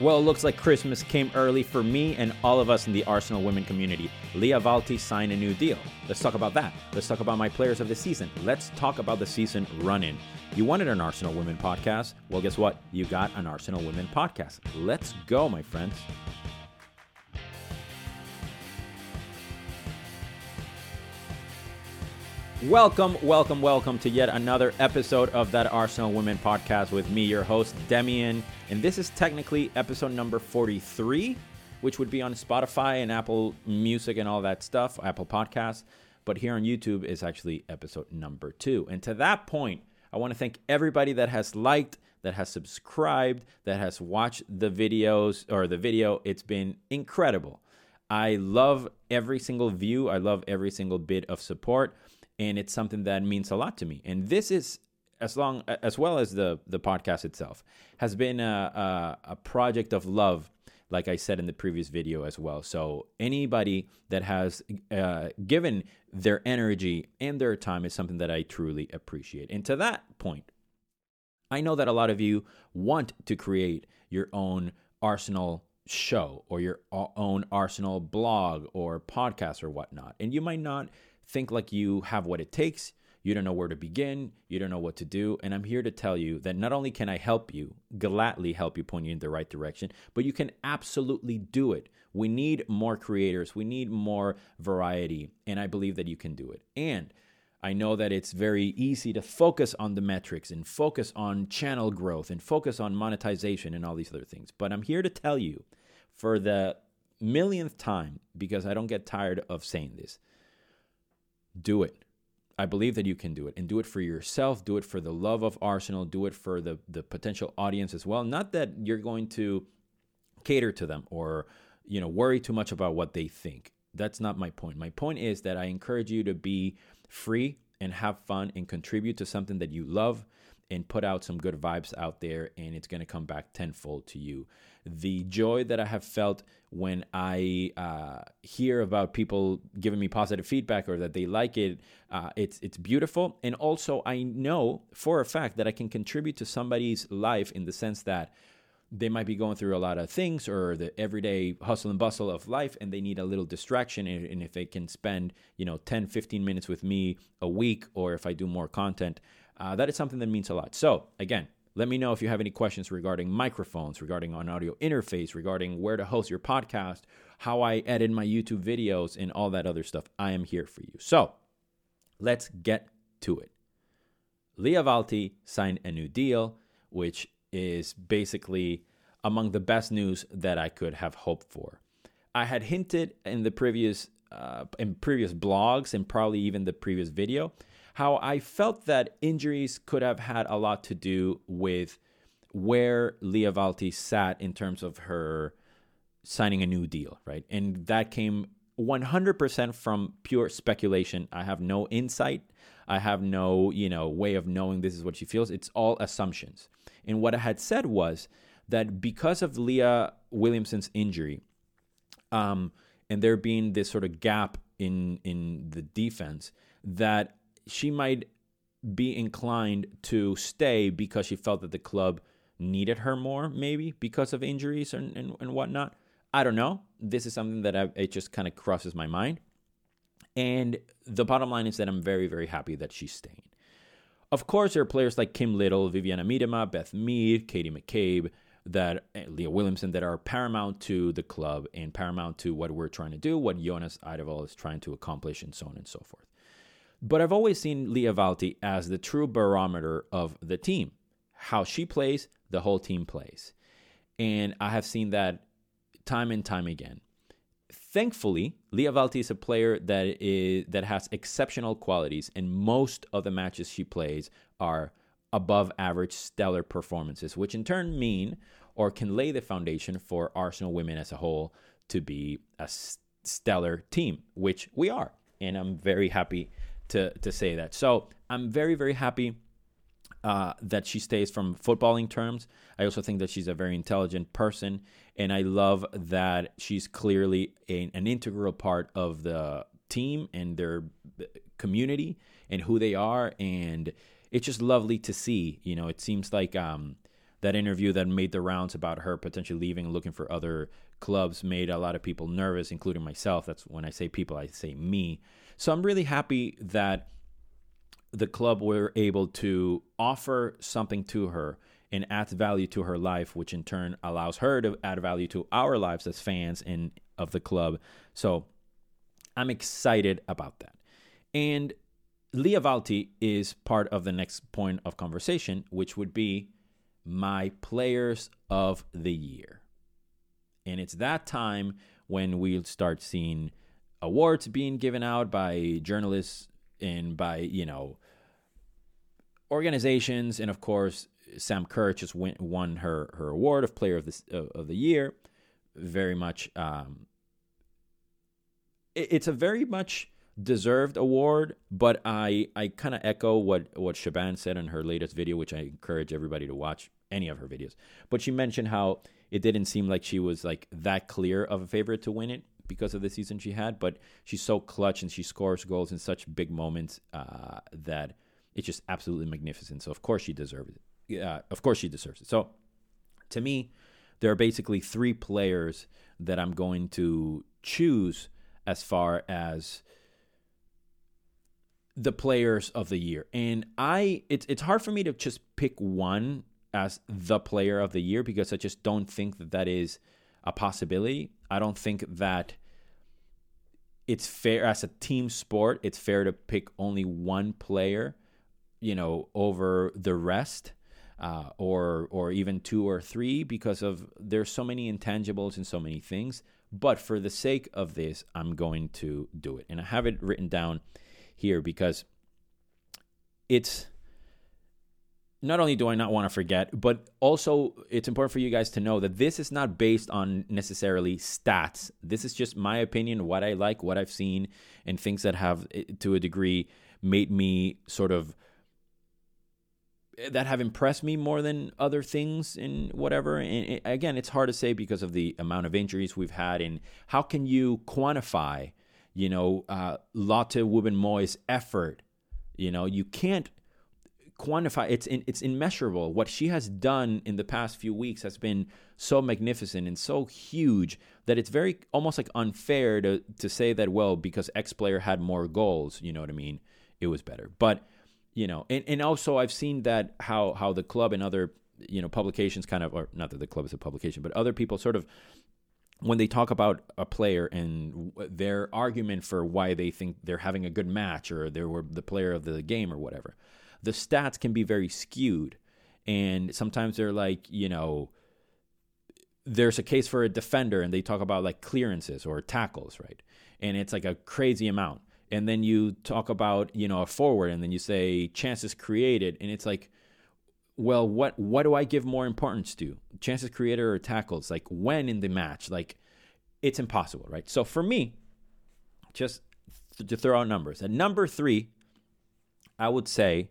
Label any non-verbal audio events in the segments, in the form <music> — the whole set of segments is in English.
Well, it looks like Christmas came early for me and all of us in the Arsenal women community. Lia Wälti signed a new deal. Let's talk about that. Let's talk about my players of the season. Let's talk about the season running. You wanted an Arsenal women podcast? Well, guess what? You got an Arsenal women podcast. Let's go, my friends. Welcome, welcome, welcome to yet another episode of that Arsenal Women podcast with me, your host, Demian. And this is technically episode number 43, which would be on Spotify and Apple Music and all that stuff, Apple Podcasts. But here on YouTube is actually episode number two. And to that point, I want to thank everybody that has liked, that has subscribed, that has watched the videos or the video. It's been incredible. I love every single view, I love every single bit of support and it's something that means a lot to me. And this is as long as well as the the podcast itself has been a, a, a project of love like I said in the previous video as well. So anybody that has uh, given their energy and their time is something that I truly appreciate. And to that point, I know that a lot of you want to create your own Arsenal show or your own Arsenal blog or podcast or whatnot, and you might not think like you have what it takes. You don't know where to begin. You don't know what to do. And I'm here to tell you that not only can I help you, gladly help you point you in the right direction, but you can absolutely do it. We need more creators, we need more variety. And I believe that you can do it. And I know that it's very easy to focus on the metrics and focus on channel growth and focus on monetization and all these other things. But I'm here to tell you for the millionth time, because I don't get tired of saying this do it. I believe that you can do it and do it for yourself, do it for the love of Arsenal, do it for the the potential audience as well. Not that you're going to cater to them or you know worry too much about what they think. That's not my point. My point is that I encourage you to be free and have fun and contribute to something that you love and put out some good vibes out there and it's going to come back tenfold to you. The joy that i have felt when i uh, hear about people giving me positive feedback or that they like it uh, it's it's beautiful. And also i know for a fact that i can contribute to somebody's life in the sense that they might be going through a lot of things or the everyday hustle and bustle of life and they need a little distraction. And if they can spend you know 10 15 minutes with me a week or if i do more content uh, that is something that means a lot. So, again, let me know if you have any questions regarding microphones, regarding an audio interface, regarding where to host your podcast, how I edit my YouTube videos, and all that other stuff. I am here for you. So, let's get to it. Lia Wälti signed a new deal, which is basically among the best news that I could have hoped for. I had hinted in the previous uh, in previous blogs and probably even the previous video how I felt that injuries could have had a lot to do with where Lia Wälti sat in terms of her signing a new deal, right? And that came 100% from pure speculation. I have no insight. I have no, you know, way of knowing this is what she feels. It's all assumptions. And what I had said was that because of Leah Williamson's injury, um, and there being this sort of gap in in the defense, that she might be inclined to stay because she felt that the club needed her more, maybe because of injuries and, and, and whatnot. I don't know. This is something that I, it just kind of crosses my mind. And the bottom line is that I'm very, very happy that she's staying. Of course, there are players like Kim Little, Viviana Miedema, Beth Mead, Katie McCabe, that eh, Leah Williamson that are paramount to the club and paramount to what we're trying to do, what Jonas Eidevall is trying to accomplish, and so on and so forth. But I've always seen Lia Wälti as the true barometer of the team. How she plays, the whole team plays. And I have seen that time and time again. Thankfully, Lia Wälti is a player that is that has exceptional qualities, and most of the matches she plays are above average stellar performances, which in turn mean or can lay the foundation for Arsenal women as a whole to be a stellar team, which we are. And I'm very happy to to say that. So I'm very very happy uh, that she stays from footballing terms. I also think that she's a very intelligent person, and I love that she's clearly a, an integral part of the team and their community and who they are. And it's just lovely to see. You know, it seems like um, that interview that made the rounds about her potentially leaving, looking for other clubs, made a lot of people nervous, including myself. That's when I say people, I say me. So I'm really happy that the club were able to offer something to her and add value to her life, which in turn allows her to add value to our lives as fans and of the club. So I'm excited about that. And Lia Wälti is part of the next point of conversation, which would be my players of the year. And it's that time when we'll start seeing awards being given out by journalists and by, you know, organizations. And of course, Sam Kerr just win, won her, her award of player of the, of the year. Very much, um, it, it's a very much deserved award, but I, I kind of echo what, what Shaban said in her latest video, which I encourage everybody to watch any of her videos. But she mentioned how it didn't seem like she was like that clear of a favorite to win it because of the season she had, but she's so clutch and she scores goals in such big moments uh, that it's just absolutely magnificent. So of course she deserves it. Uh, of course she deserves it. So to me, there are basically three players that I'm going to choose as far as the players of the year. And I it's it's hard for me to just pick one as the player of the year because I just don't think that that is a possibility. I don't think that it's fair as a team sport. It's fair to pick only one player, you know, over the rest, uh, or or even two or three because of there's so many intangibles and so many things. But for the sake of this, I'm going to do it, and I have it written down here because it's not only do I not want to forget, but also it's important for you guys to know that this is not based on necessarily stats. This is just my opinion, what I like, what I've seen, and things that have, eh, to a degree, made me sort of eh, that have impressed me more than other things and whatever. And it, again, it's hard to say because of the amount of injuries we've had, and how can you quantify, you know, uh, Lotte Wubben-Moy's effort? You know, you can't quantify it's in, it's immeasurable. What she has done in the past few weeks has been so magnificent and so huge that it's very almost like unfair to to say that well because x player had more goals you know what i mean? It was better. But you know and, and also i've seen that how how the club and other you know publications kind of or not that the club is a publication but other people sort of when they talk about a player and their argument for why they think they're having a good match or they were the player of the game or whatever the stats can be very skewed. And sometimes they're like, you know, there's a case for a defender and they talk about like clearances or tackles, right? And it's like a crazy amount. And then you talk about, you know, a forward and then you say chances created and it's like well, what what do I give more importance to? Chances created or tackles? Like when in the match? Like it's impossible, right? So for me, just to throw out numbers. At number 3, I would say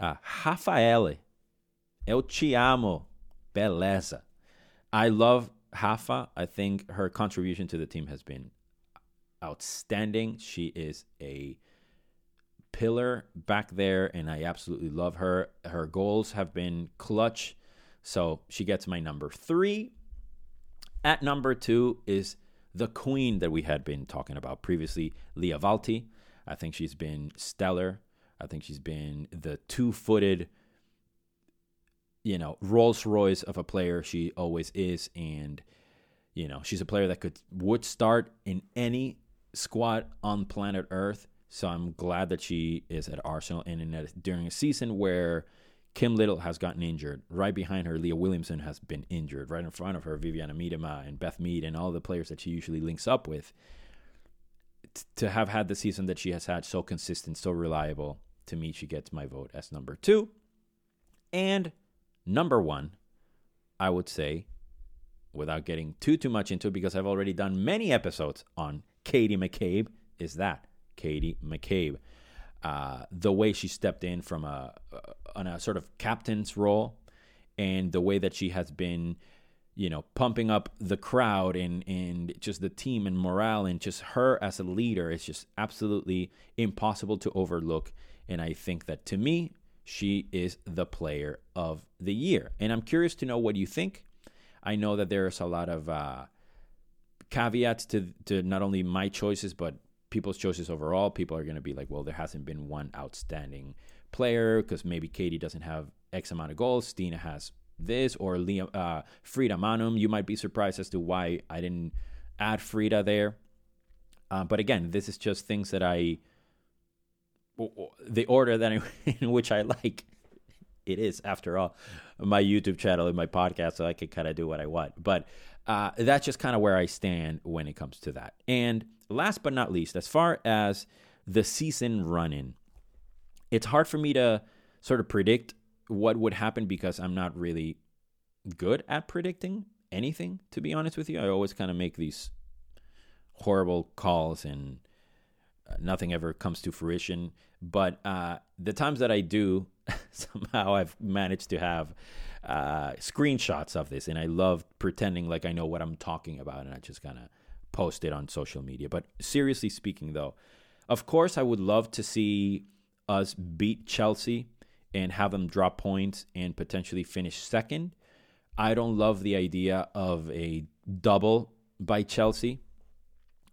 uh, Rafaelle, eu te amo, beleza. I love Rafa. I think her contribution to the team has been outstanding. She is a pillar back there, and I absolutely love her. Her goals have been clutch, so she gets my number three. At number two is the queen that we had been talking about previously, Lia Wälti. I think she's been stellar. I think she's been the two footed, you know, Rolls Royce of a player she always is. And, you know, she's a player that could would start in any squad on planet Earth. So I'm glad that she is at Arsenal and in a, during a season where Kim Little has gotten injured. Right behind her, Leah Williamson has been injured. Right in front of her, Viviana Miedema and Beth Mead and all the players that she usually links up with. To have had the season that she has had, so consistent, so reliable, to me, she gets my vote as number two. And number one, I would say, without getting too too much into it, because I've already done many episodes on Katie McCabe, is that Katie McCabe. Uh, the way she stepped in from a on a sort of captain's role, and the way that she has been, you know, pumping up the crowd and and just the team and morale and just her as a leader is just absolutely impossible to overlook. And I think that to me, she is the player of the year. And I'm curious to know what you think. I know that there's a lot of uh, caveats to to not only my choices but people's choices overall. People are going to be like, well, there hasn't been one outstanding player because maybe Katie doesn't have X amount of goals. Stina has this, or Liam, uh, Frida Maanum. You might be surprised as to why I didn't add Frida there. Uh, but again, this is just things that I, the order that I, <laughs> in which I like. It is, after all, my YouTube channel and my podcast, so I can kind of do what I want. But uh, that's just kind of where I stand when it comes to that. And last but not least, as far as the season running, it's hard for me to sort of predict what would happen because I'm not really good at predicting anything, to be honest with you. I always kind of make these horrible calls and uh, nothing ever comes to fruition. But uh, the times that I do, <laughs> somehow I've managed to have uh, screenshots of this, and I love pretending like I know what I'm talking about, and I just kind of post it on social media. But seriously speaking, though, of course, I would love to see us beat Chelsea and have them drop points and potentially finish second. I don't love the idea of a double by Chelsea.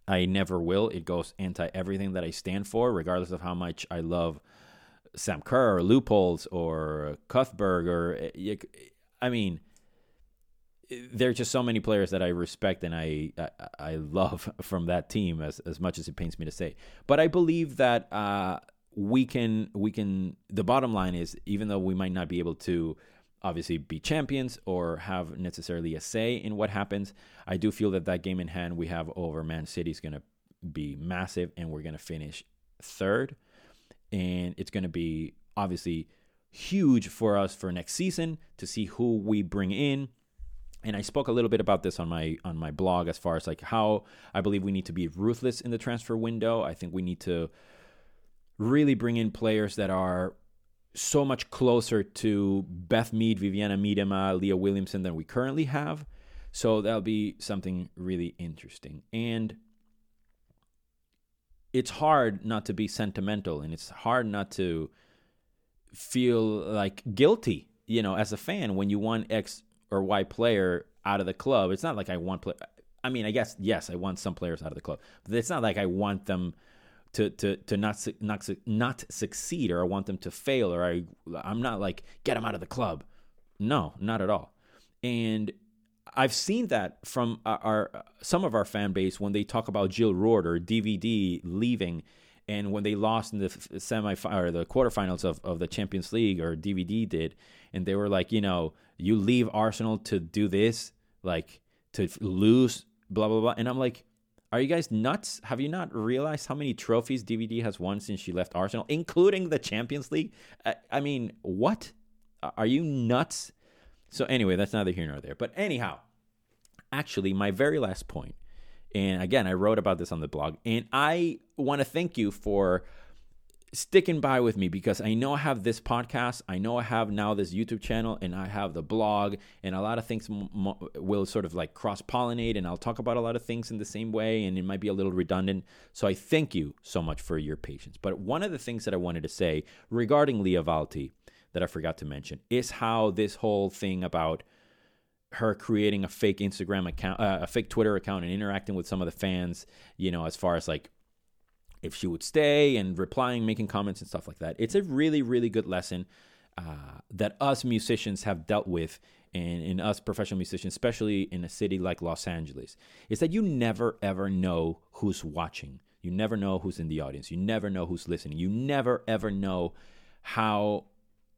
I never will. It goes anti everything that I stand for, regardless of how much I love Sam Kerr or Leupolz or Cuthbert or eh, I mean, there are just so many players that I respect and I, I, I love <laughs> from that team as as much as it pains me to say. But I believe that uh, we can we can. The bottom line is, even though we might not be able to obviously be champions or have necessarily a say in what happens, I do feel that that game in hand we have over Man City is going to be massive, and we're going to finish third, and it's going to be obviously huge for us for next season to see who we bring in and I spoke a little bit about this on my on my blog as far as like how I believe we need to be ruthless in the transfer window. I think we need to really bring in players that are so much closer to Beth Mead, Viviana Miedema, Leah Williamson than we currently have. So that'll be something really interesting. And it's hard not to be sentimental and it's hard not to feel like guilty, you know, as a fan when you want X or Y player out of the club. It's not like I want play. I mean, I guess yes, I want some players out of the club, but it's not like I want them to to to not not not succeed or I want them to fail or I I'm not like get them out of the club. No, not at all. And I've seen that from our, our some of our fan base when they talk about Jill Roord or DVD leaving and when they lost in the semi or the quarterfinals of, of the Champions League or DVD did, and they were like, you know, you leave Arsenal to do this, like to lose, blah blah blah. And I'm like, are you guys nuts? Have you not realized how many trophies DVD has won since she left Arsenal, including the Champions League? I, I mean, what? Are you nuts? So anyway, that's neither here nor there. But anyhow, actually, my very last point and again, I wrote about this on the blog. And I want to thank you for sticking by with me because I know I have this podcast. I know I have now this YouTube channel and I have the blog, and a lot of things m- will sort of like cross pollinate. And I'll talk about a lot of things in the same way, and it might be a little redundant. So I thank you so much for your patience. But one of the things that I wanted to say regarding Lia Wälti that I forgot to mention is how this whole thing about her creating a fake Instagram account, uh, a fake Twitter account, and interacting with some of the fans, you know, as far as like if she would stay and replying, making comments and stuff like that. It's a really, really good lesson uh, that us musicians have dealt with, and in us professional musicians, especially in a city like Los Angeles, is that you never ever know who's watching. You never know who's in the audience. You never know who's listening. You never ever know how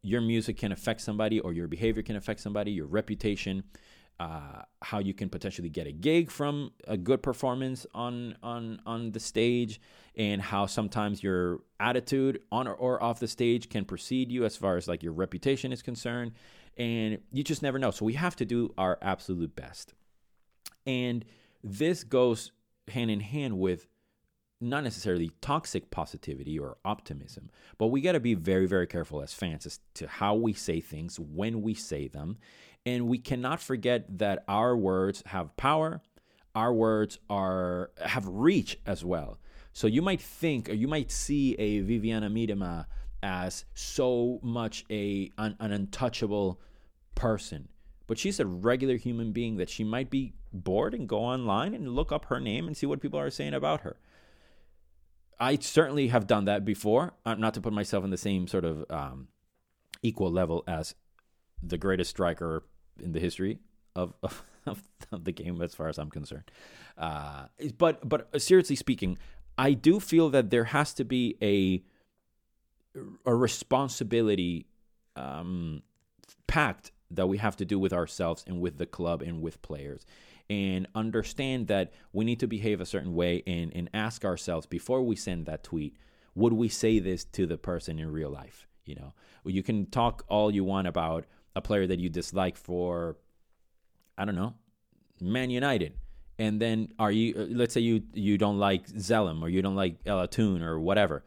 your music can affect somebody or your behavior can affect somebody, your reputation, uh, how you can potentially get a gig from a good performance on on on the stage, and how sometimes your attitude on or, off the stage can precede you as far as like your reputation is concerned, and you just never know. So we have to do our absolute best, and this goes hand in hand with not necessarily toxic positivity or optimism, but we got to be very, very careful as fans as to how we say things, when we say them. And we cannot forget that our words have power, our words are have reach as well. So you might think or you might see a Viviana Miedema as so much a an, an untouchable person but she's a regular human being that she might be bored and go online and look up her name and see what people are saying about her. I certainly have done that before, uh, not to put myself in the same sort of um, equal level as the greatest striker in the history of, <laughs> of, of the game, as far as I'm concerned. Uh, but but seriously speaking, I do feel that there has to be a a responsibility um, pact that we have to do with ourselves and with the club and with players and understand that we need to behave a certain way and, and ask ourselves before we send that tweet would we say this to the person in real life you know? You can talk all you want about a player that you dislike for i don't know man united. And then are you uh, let's say you you don't like Zelem or you don't like Ella Toone or whatever.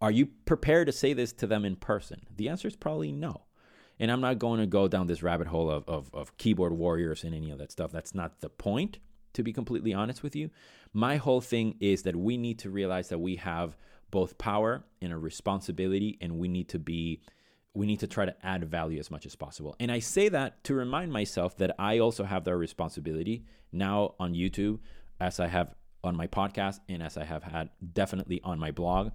Are you prepared to say this to them in person? The answer is probably no and I'm not going to go down this rabbit hole of, of, of keyboard warriors and any of that stuff. That's not the point, to be completely honest with you. My whole thing is that we need to realize that we have both power and a responsibility, and we need to be we need to try to add value as much as possible. And I say that to remind myself that I also have that responsibility now on YouTube, as I have on my podcast, and as I have had definitely on my blog.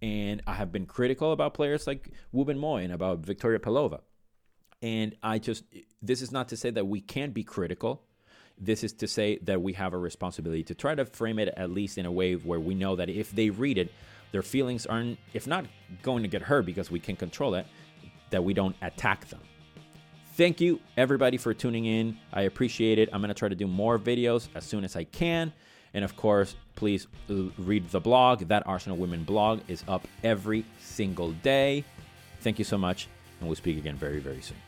And I have been critical about players like Wubben Moy and about Victoria Pelova. And I just, this is not to say that we can't be critical. This is to say that we have a responsibility to try to frame it at least in a way where we know that if they read it, their feelings aren't, if not going to get hurt because we can control it, that we don't attack them. Thank you, everybody, for tuning in. I appreciate it. I'm going to try to do more videos as soon as I can. And of course, please uh, read the blog. That Arsenal Women blog is up every single day. Thank you so much, and we'll speak again very, very soon.